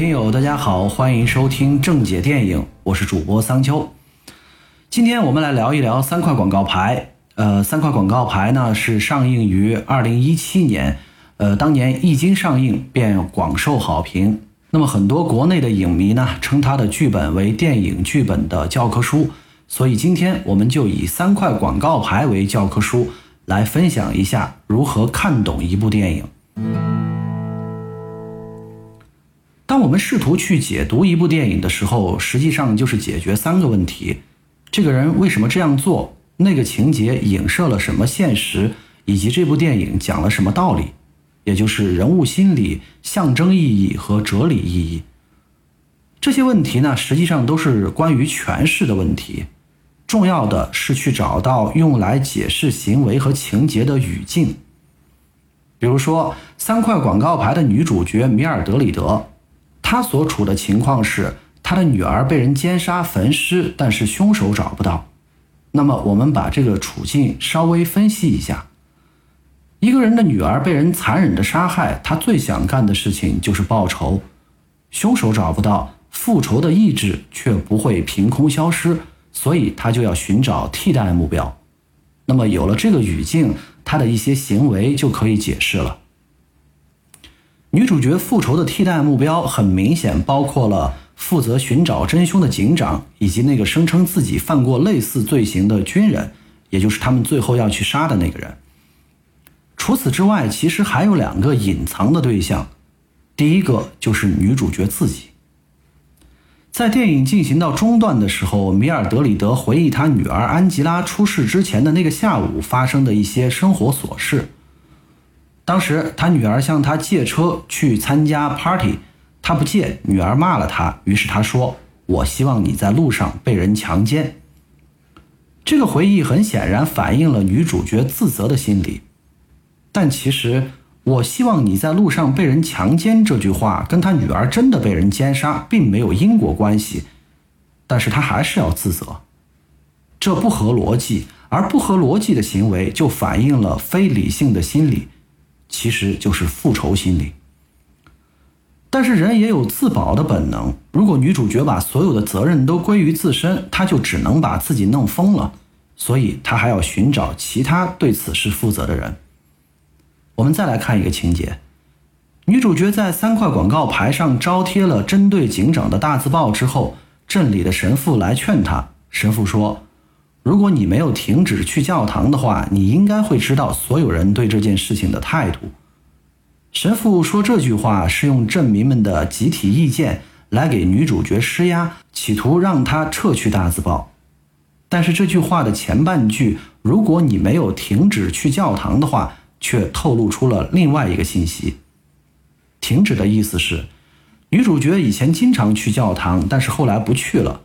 听友，大家好，欢迎收听正解电影，我是主播桑丘。今天我们来聊一聊三块广告牌。呃，三块广告牌呢是上映于二零一七年，呃，当年一经上映便广受好评。那么很多国内的影迷呢称它的剧本为电影剧本的教科书，所以今天我们就以三块广告牌为教科书来分享一下如何看懂一部电影。当我们试图去解读一部电影的时候，实际上就是解决三个问题：这个人为什么这样做？那个情节影射了什么现实？以及这部电影讲了什么道理？也就是人物心理、象征意义和哲理意义。这些问题呢，实际上都是关于诠释的问题。重要的是去找到用来解释行为和情节的语境。比如说，三块广告牌的女主角米尔德里德。他所处的情况是，他的女儿被人奸杀焚尸，但是凶手找不到。那么，我们把这个处境稍微分析一下：一个人的女儿被人残忍的杀害，他最想干的事情就是报仇。凶手找不到，复仇的意志却不会凭空消失，所以他就要寻找替代目标。那么，有了这个语境，他的一些行为就可以解释了。女主角复仇的替代目标很明显，包括了负责寻找真凶的警长，以及那个声称自己犯过类似罪行的军人，也就是他们最后要去杀的那个人。除此之外，其实还有两个隐藏的对象，第一个就是女主角自己。在电影进行到中段的时候，米尔德里德回忆他女儿安吉拉出事之前的那个下午发生的一些生活琐事。当时他女儿向他借车去参加 party，他不借，女儿骂了他。于是他说：“我希望你在路上被人强奸。”这个回忆很显然反映了女主角自责的心理。但其实“我希望你在路上被人强奸”这句话跟他女儿真的被人奸杀并没有因果关系，但是他还是要自责，这不合逻辑，而不合逻辑的行为就反映了非理性的心理。其实就是复仇心理，但是人也有自保的本能。如果女主角把所有的责任都归于自身，她就只能把自己弄疯了。所以她还要寻找其他对此事负责的人。我们再来看一个情节：女主角在三块广告牌上招贴了针对警长的大字报之后，镇里的神父来劝她。神父说。如果你没有停止去教堂的话，你应该会知道所有人对这件事情的态度。神父说这句话是用镇民们的集体意见来给女主角施压，企图让她撤去大字报。但是这句话的前半句“如果你没有停止去教堂的话”却透露出了另外一个信息：停止的意思是，女主角以前经常去教堂，但是后来不去了。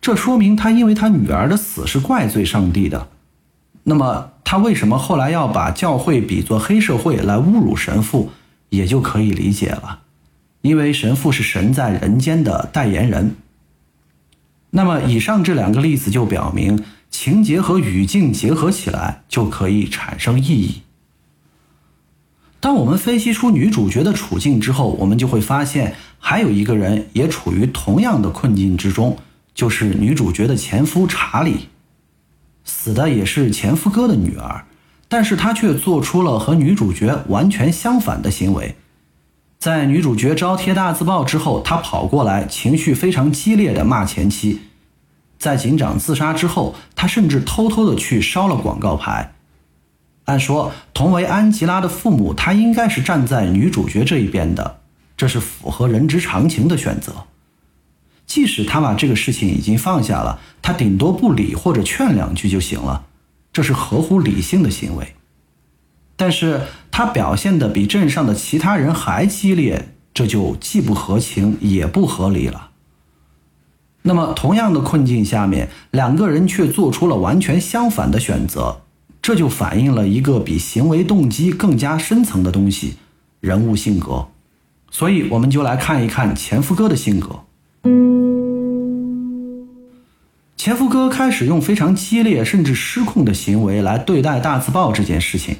这说明他因为他女儿的死是怪罪上帝的，那么他为什么后来要把教会比作黑社会来侮辱神父，也就可以理解了，因为神父是神在人间的代言人。那么以上这两个例子就表明，情节和语境结合起来就可以产生意义。当我们分析出女主角的处境之后，我们就会发现还有一个人也处于同样的困境之中。就是女主角的前夫查理，死的也是前夫哥的女儿，但是他却做出了和女主角完全相反的行为。在女主角招贴大字报之后，他跑过来，情绪非常激烈的骂前妻。在警长自杀之后，他甚至偷偷的去烧了广告牌。按说，同为安吉拉的父母，他应该是站在女主角这一边的，这是符合人之常情的选择。即使他把这个事情已经放下了，他顶多不理或者劝两句就行了，这是合乎理性的行为。但是他表现的比镇上的其他人还激烈，这就既不合情也不合理了。那么同样的困境下面，两个人却做出了完全相反的选择，这就反映了一个比行为动机更加深层的东西——人物性格。所以我们就来看一看前夫哥的性格。前夫哥开始用非常激烈甚至失控的行为来对待大字报这件事情。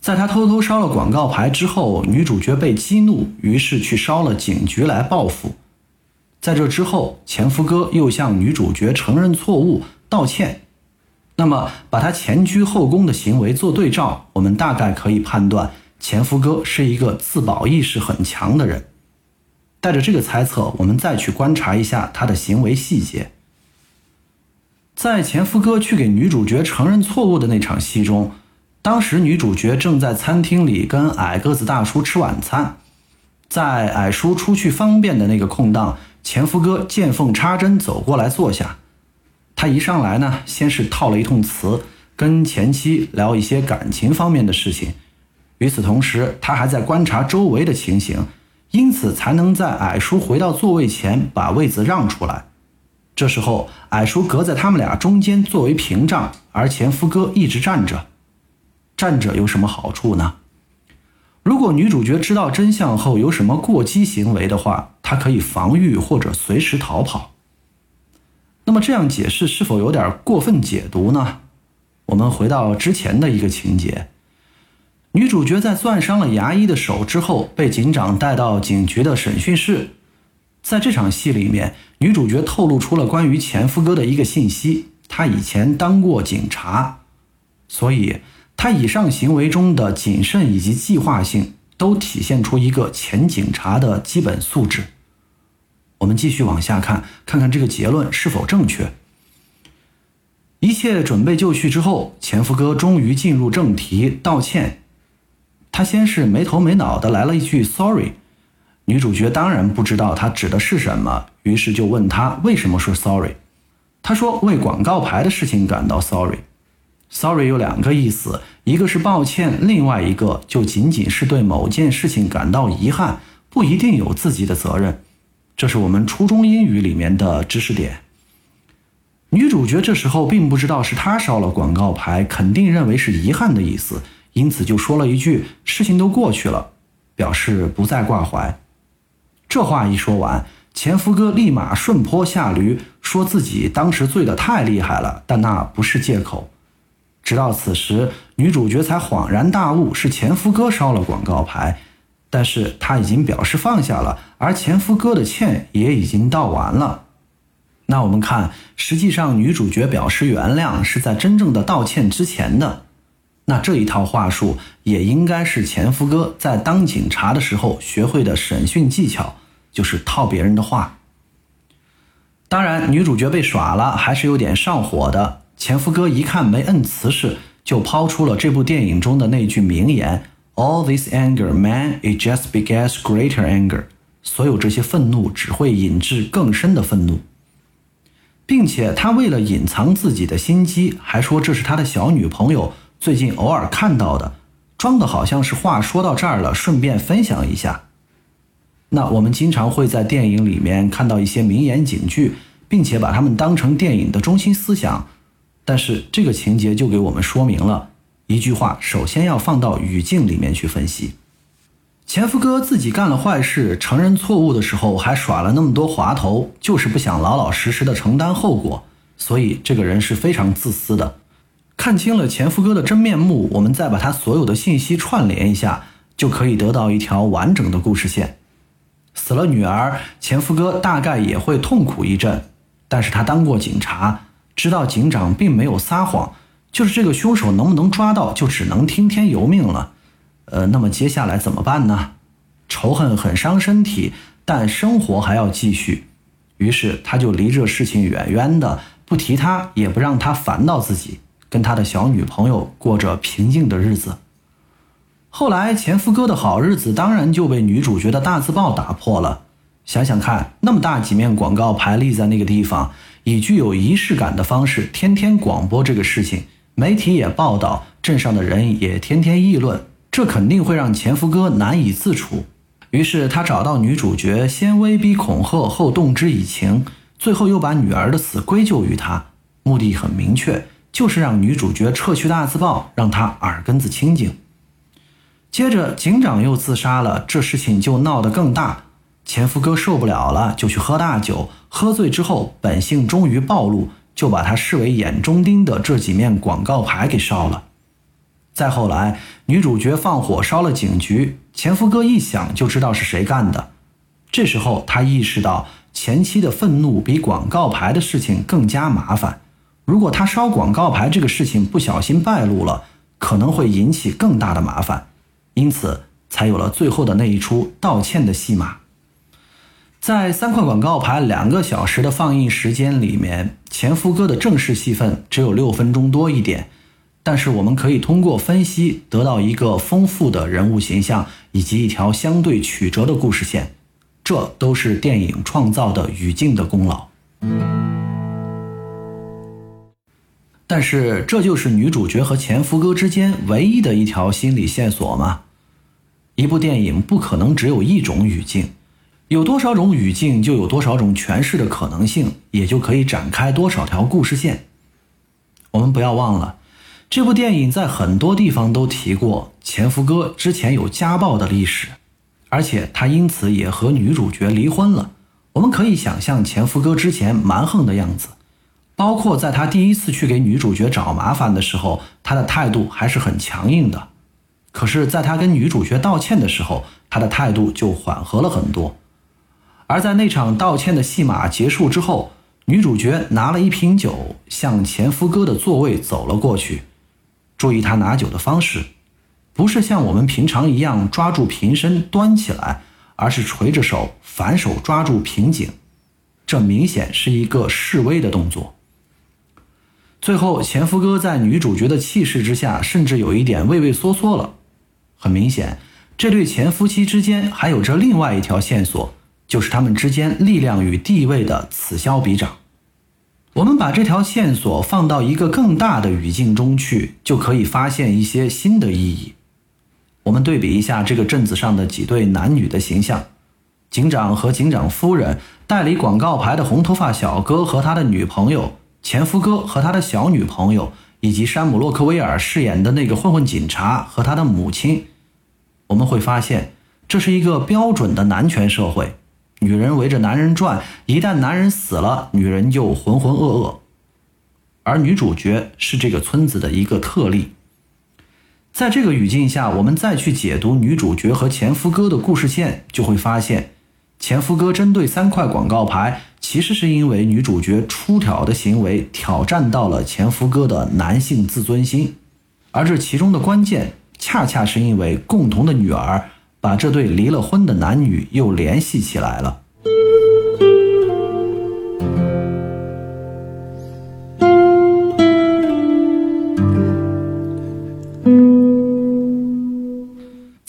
在他偷偷烧了广告牌之后，女主角被激怒，于是去烧了警局来报复。在这之后，前夫哥又向女主角承认错误、道歉。那么，把他前居后宫的行为做对照，我们大概可以判断，前夫哥是一个自保意识很强的人。带着这个猜测，我们再去观察一下他的行为细节。在前夫哥去给女主角承认错误的那场戏中，当时女主角正在餐厅里跟矮个子大叔吃晚餐，在矮叔出去方便的那个空档，前夫哥见缝插针走过来坐下。他一上来呢，先是套了一通词，跟前妻聊一些感情方面的事情。与此同时，他还在观察周围的情形，因此才能在矮叔回到座位前把位子让出来。这时候，矮叔隔在他们俩中间作为屏障，而前夫哥一直站着。站着有什么好处呢？如果女主角知道真相后有什么过激行为的话，她可以防御或者随时逃跑。那么这样解释是否有点过分解读呢？我们回到之前的一个情节：女主角在攥伤了牙医的手之后，被警长带到警局的审讯室。在这场戏里面，女主角透露出了关于前夫哥的一个信息：他以前当过警察，所以他以上行为中的谨慎以及计划性，都体现出一个前警察的基本素质。我们继续往下看，看看这个结论是否正确。一切准备就绪之后，前夫哥终于进入正题，道歉。他先是没头没脑的来了一句 “sorry”。女主角当然不知道他指的是什么，于是就问他为什么说 sorry。他说为广告牌的事情感到 sorry。sorry 有两个意思，一个是抱歉，另外一个就仅仅是对某件事情感到遗憾，不一定有自己的责任。这是我们初中英语里面的知识点。女主角这时候并不知道是他烧了广告牌，肯定认为是遗憾的意思，因此就说了一句“事情都过去了”，表示不再挂怀。这话一说完，前夫哥立马顺坡下驴，说自己当时醉得太厉害了，但那不是借口。直到此时，女主角才恍然大悟，是前夫哥烧了广告牌，但是他已经表示放下了，而前夫哥的歉也已经道完了。那我们看，实际上女主角表示原谅是在真正的道歉之前的。那这一套话术也应该是前夫哥在当警察的时候学会的审讯技巧，就是套别人的话。当然，女主角被耍了，还是有点上火的。前夫哥一看没摁瓷实，就抛出了这部电影中的那句名言：“All this anger, man, it just begets greater anger。”所有这些愤怒只会引致更深的愤怒，并且他为了隐藏自己的心机，还说这是他的小女朋友。最近偶尔看到的，装的好像是话说到这儿了，顺便分享一下。那我们经常会在电影里面看到一些名言警句，并且把它们当成电影的中心思想。但是这个情节就给我们说明了，一句话首先要放到语境里面去分析。前夫哥自己干了坏事，承认错误的时候还耍了那么多滑头，就是不想老老实实的承担后果，所以这个人是非常自私的。看清了前夫哥的真面目，我们再把他所有的信息串联一下，就可以得到一条完整的故事线。死了女儿，前夫哥大概也会痛苦一阵，但是他当过警察，知道警长并没有撒谎，就是这个凶手能不能抓到，就只能听天由命了。呃，那么接下来怎么办呢？仇恨很伤身体，但生活还要继续，于是他就离这事情远远的，不提他，也不让他烦到自己。跟他的小女朋友过着平静的日子。后来，前夫哥的好日子当然就被女主角的大字报打破了。想想看，那么大几面广告牌立在那个地方，以具有仪式感的方式天天广播这个事情，媒体也报道，镇上的人也天天议论，这肯定会让前夫哥难以自处。于是他找到女主角，先威逼恐吓，后动之以情，最后又把女儿的死归咎于他，目的很明确。就是让女主角撤去大字报，让她耳根子清净。接着，警长又自杀了，这事情就闹得更大。前夫哥受不了了，就去喝大酒。喝醉之后，本性终于暴露，就把他视为眼中钉的这几面广告牌给烧了。再后来，女主角放火烧了警局，前夫哥一想就知道是谁干的。这时候他意识到前妻的愤怒比广告牌的事情更加麻烦。如果他烧广告牌这个事情不小心败露了，可能会引起更大的麻烦，因此才有了最后的那一出道歉的戏码。在三块广告牌两个小时的放映时间里面，前夫哥的正式戏份只有六分钟多一点，但是我们可以通过分析得到一个丰富的人物形象以及一条相对曲折的故事线，这都是电影创造的语境的功劳。但是，这就是女主角和前夫哥之间唯一的一条心理线索吗？一部电影不可能只有一种语境，有多少种语境，就有多少种诠释的可能性，也就可以展开多少条故事线。我们不要忘了，这部电影在很多地方都提过前夫哥之前有家暴的历史，而且他因此也和女主角离婚了。我们可以想象前夫哥之前蛮横的样子。包括在他第一次去给女主角找麻烦的时候，他的态度还是很强硬的。可是，在他跟女主角道歉的时候，他的态度就缓和了很多。而在那场道歉的戏码结束之后，女主角拿了一瓶酒向前夫哥的座位走了过去。注意她拿酒的方式，不是像我们平常一样抓住瓶身端起来，而是垂着手反手抓住瓶颈。这明显是一个示威的动作。最后，前夫哥在女主角的气势之下，甚至有一点畏畏缩缩了。很明显，这对前夫妻之间还有着另外一条线索，就是他们之间力量与地位的此消彼长。我们把这条线索放到一个更大的语境中去，就可以发现一些新的意义。我们对比一下这个镇子上的几对男女的形象：警长和警长夫人，代理广告牌的红头发小哥和他的女朋友。前夫哥和他的小女朋友，以及山姆·洛克威尔饰演的那个混混警察和他的母亲，我们会发现，这是一个标准的男权社会，女人围着男人转，一旦男人死了，女人就浑浑噩噩。而女主角是这个村子的一个特例。在这个语境下，我们再去解读女主角和前夫哥的故事线，就会发现，前夫哥针对三块广告牌。其实是因为女主角出挑的行为挑战到了前夫哥的男性自尊心，而这其中的关键，恰恰是因为共同的女儿把这对离了婚的男女又联系起来了。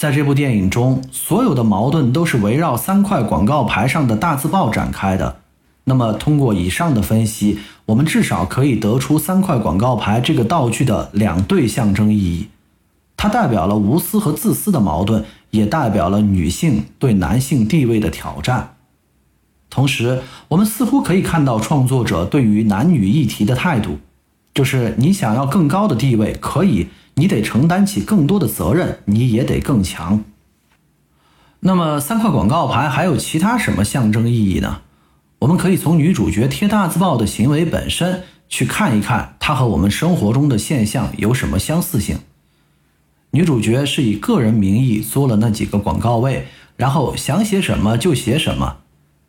在这部电影中，所有的矛盾都是围绕三块广告牌上的大字报展开的。那么，通过以上的分析，我们至少可以得出三块广告牌这个道具的两对象征意义：它代表了无私和自私的矛盾，也代表了女性对男性地位的挑战。同时，我们似乎可以看到创作者对于男女议题的态度，就是你想要更高的地位，可以，你得承担起更多的责任，你也得更强。那么，三块广告牌还有其他什么象征意义呢？我们可以从女主角贴大字报的行为本身去看一看，她和我们生活中的现象有什么相似性。女主角是以个人名义租了那几个广告位，然后想写什么就写什么，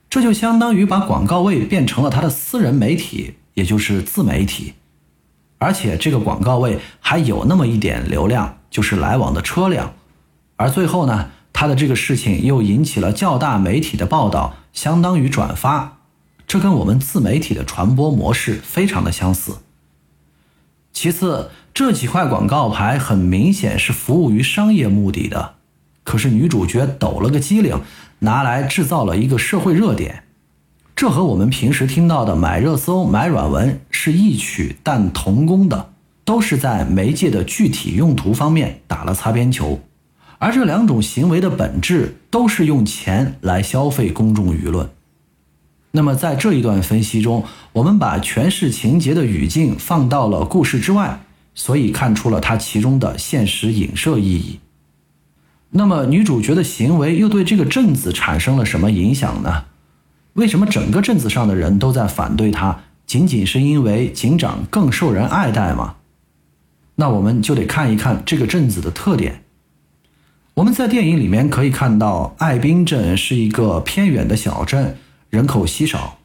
这就相当于把广告位变成了她的私人媒体，也就是自媒体。而且这个广告位还有那么一点流量，就是来往的车辆。而最后呢，他的这个事情又引起了较大媒体的报道，相当于转发。这跟我们自媒体的传播模式非常的相似。其次，这几块广告牌很明显是服务于商业目的的，可是女主角抖了个机灵，拿来制造了一个社会热点。这和我们平时听到的买热搜、买软文是异曲但同工的，都是在媒介的具体用途方面打了擦边球。而这两种行为的本质都是用钱来消费公众舆论。那么，在这一段分析中，我们把诠释情节的语境放到了故事之外，所以看出了它其中的现实影射意义。那么，女主角的行为又对这个镇子产生了什么影响呢？为什么整个镇子上的人都在反对他？仅仅是因为警长更受人爱戴吗？那我们就得看一看这个镇子的特点。我们在电影里面可以看到，爱宾镇是一个偏远的小镇，人口稀少。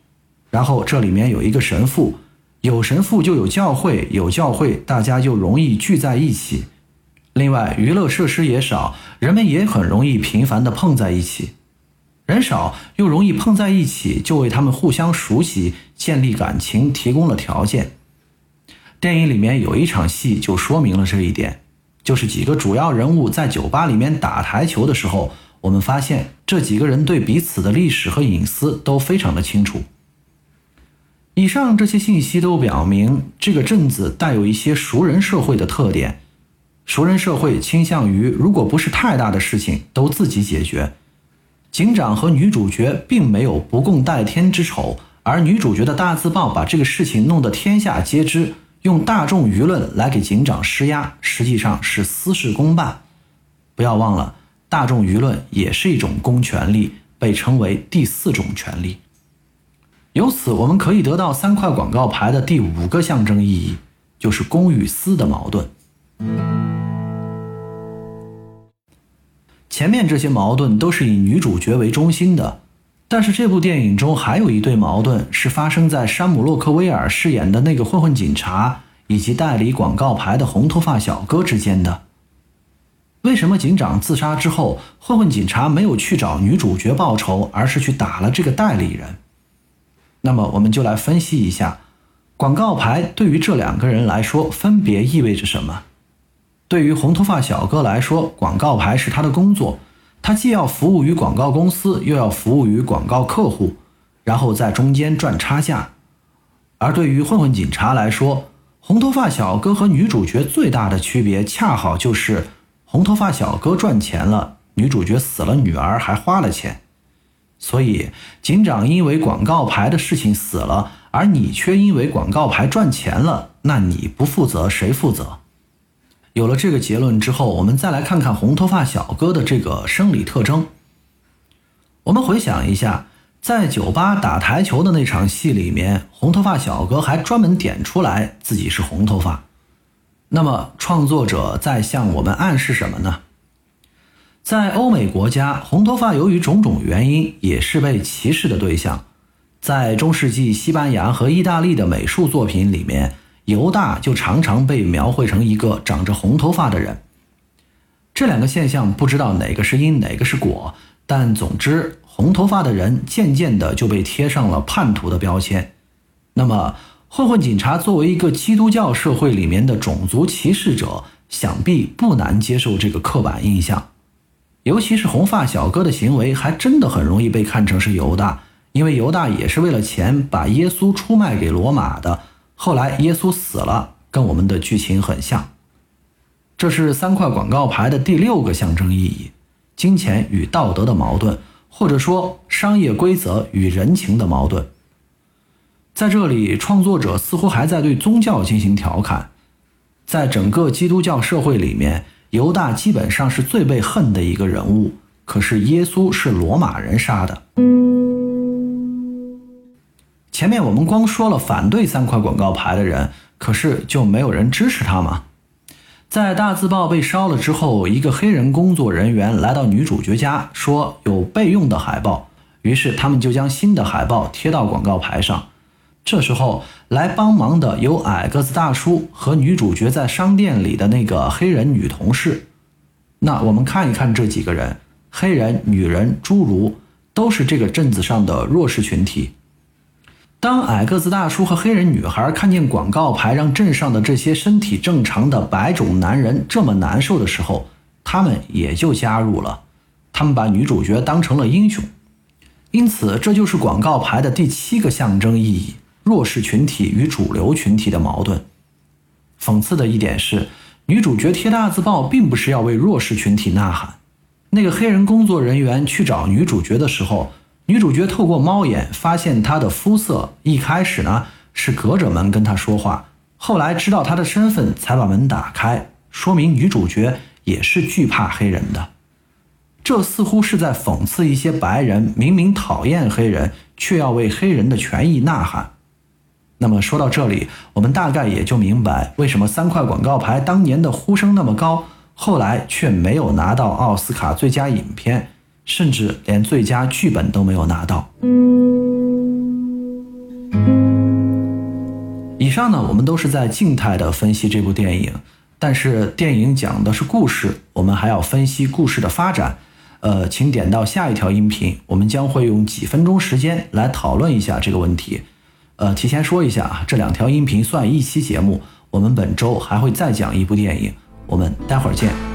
然后这里面有一个神父，有神父就有教会，有教会大家就容易聚在一起。另外，娱乐设施也少，人们也很容易频繁地碰在一起。人少又容易碰在一起，就为他们互相熟悉、建立感情提供了条件。电影里面有一场戏就说明了这一点。就是几个主要人物在酒吧里面打台球的时候，我们发现这几个人对彼此的历史和隐私都非常的清楚。以上这些信息都表明，这个镇子带有一些熟人社会的特点。熟人社会倾向于，如果不是太大的事情，都自己解决。警长和女主角并没有不共戴天之仇，而女主角的大字报把这个事情弄得天下皆知。用大众舆论来给警长施压，实际上是私事公办。不要忘了，大众舆论也是一种公权力，被称为第四种权利。由此，我们可以得到三块广告牌的第五个象征意义，就是公与私的矛盾。前面这些矛盾都是以女主角为中心的。但是这部电影中还有一对矛盾是发生在山姆洛克威尔饰演的那个混混警察以及代理广告牌的红头发小哥之间的。为什么警长自杀之后，混混警察没有去找女主角报仇，而是去打了这个代理人？那么我们就来分析一下，广告牌对于这两个人来说分别意味着什么？对于红头发小哥来说，广告牌是他的工作。他既要服务于广告公司，又要服务于广告客户，然后在中间赚差价。而对于混混警察来说，红头发小哥和女主角最大的区别，恰好就是红头发小哥赚钱了，女主角死了，女儿还花了钱。所以，警长因为广告牌的事情死了，而你却因为广告牌赚钱了，那你不负责谁负责？有了这个结论之后，我们再来看看红头发小哥的这个生理特征。我们回想一下，在酒吧打台球的那场戏里面，红头发小哥还专门点出来自己是红头发。那么，创作者在向我们暗示什么呢？在欧美国家，红头发由于种种原因也是被歧视的对象。在中世纪西班牙和意大利的美术作品里面。犹大就常常被描绘成一个长着红头发的人，这两个现象不知道哪个是因哪个是果，但总之红头发的人渐渐的就被贴上了叛徒的标签。那么混混警察作为一个基督教社会里面的种族歧视者，想必不难接受这个刻板印象。尤其是红发小哥的行为，还真的很容易被看成是犹大，因为犹大也是为了钱把耶稣出卖给罗马的。后来耶稣死了，跟我们的剧情很像。这是三块广告牌的第六个象征意义：金钱与道德的矛盾，或者说商业规则与人情的矛盾。在这里，创作者似乎还在对宗教进行调侃。在整个基督教社会里面，犹大基本上是最被恨的一个人物，可是耶稣是罗马人杀的。前面我们光说了反对三块广告牌的人，可是就没有人支持他吗？在大字报被烧了之后，一个黑人工作人员来到女主角家，说有备用的海报，于是他们就将新的海报贴到广告牌上。这时候来帮忙的有矮个子大叔和女主角在商店里的那个黑人女同事。那我们看一看这几个人，黑人、女人、侏儒，都是这个镇子上的弱势群体。当矮个子大叔和黑人女孩看见广告牌让镇上的这些身体正常的白种男人这么难受的时候，他们也就加入了。他们把女主角当成了英雄，因此这就是广告牌的第七个象征意义：弱势群体与主流群体的矛盾。讽刺的一点是，女主角贴大字报并不是要为弱势群体呐喊。那个黑人工作人员去找女主角的时候。女主角透过猫眼发现她的肤色，一开始呢是隔着门跟她说话，后来知道她的身份才把门打开，说明女主角也是惧怕黑人的。这似乎是在讽刺一些白人明明讨厌黑人，却要为黑人的权益呐喊。那么说到这里，我们大概也就明白为什么三块广告牌当年的呼声那么高，后来却没有拿到奥斯卡最佳影片，甚至连最佳剧本都没有拿到。以上呢，我们都是在静态的分析这部电影，但是电影讲的是故事，我们还要分析故事的发展。呃，请点到下一条音频，我们将会用几分钟时间来讨论一下这个问题。呃，提前说一下啊，这两条音频算一期节目。我们本周还会再讲一部电影，我们待会儿见。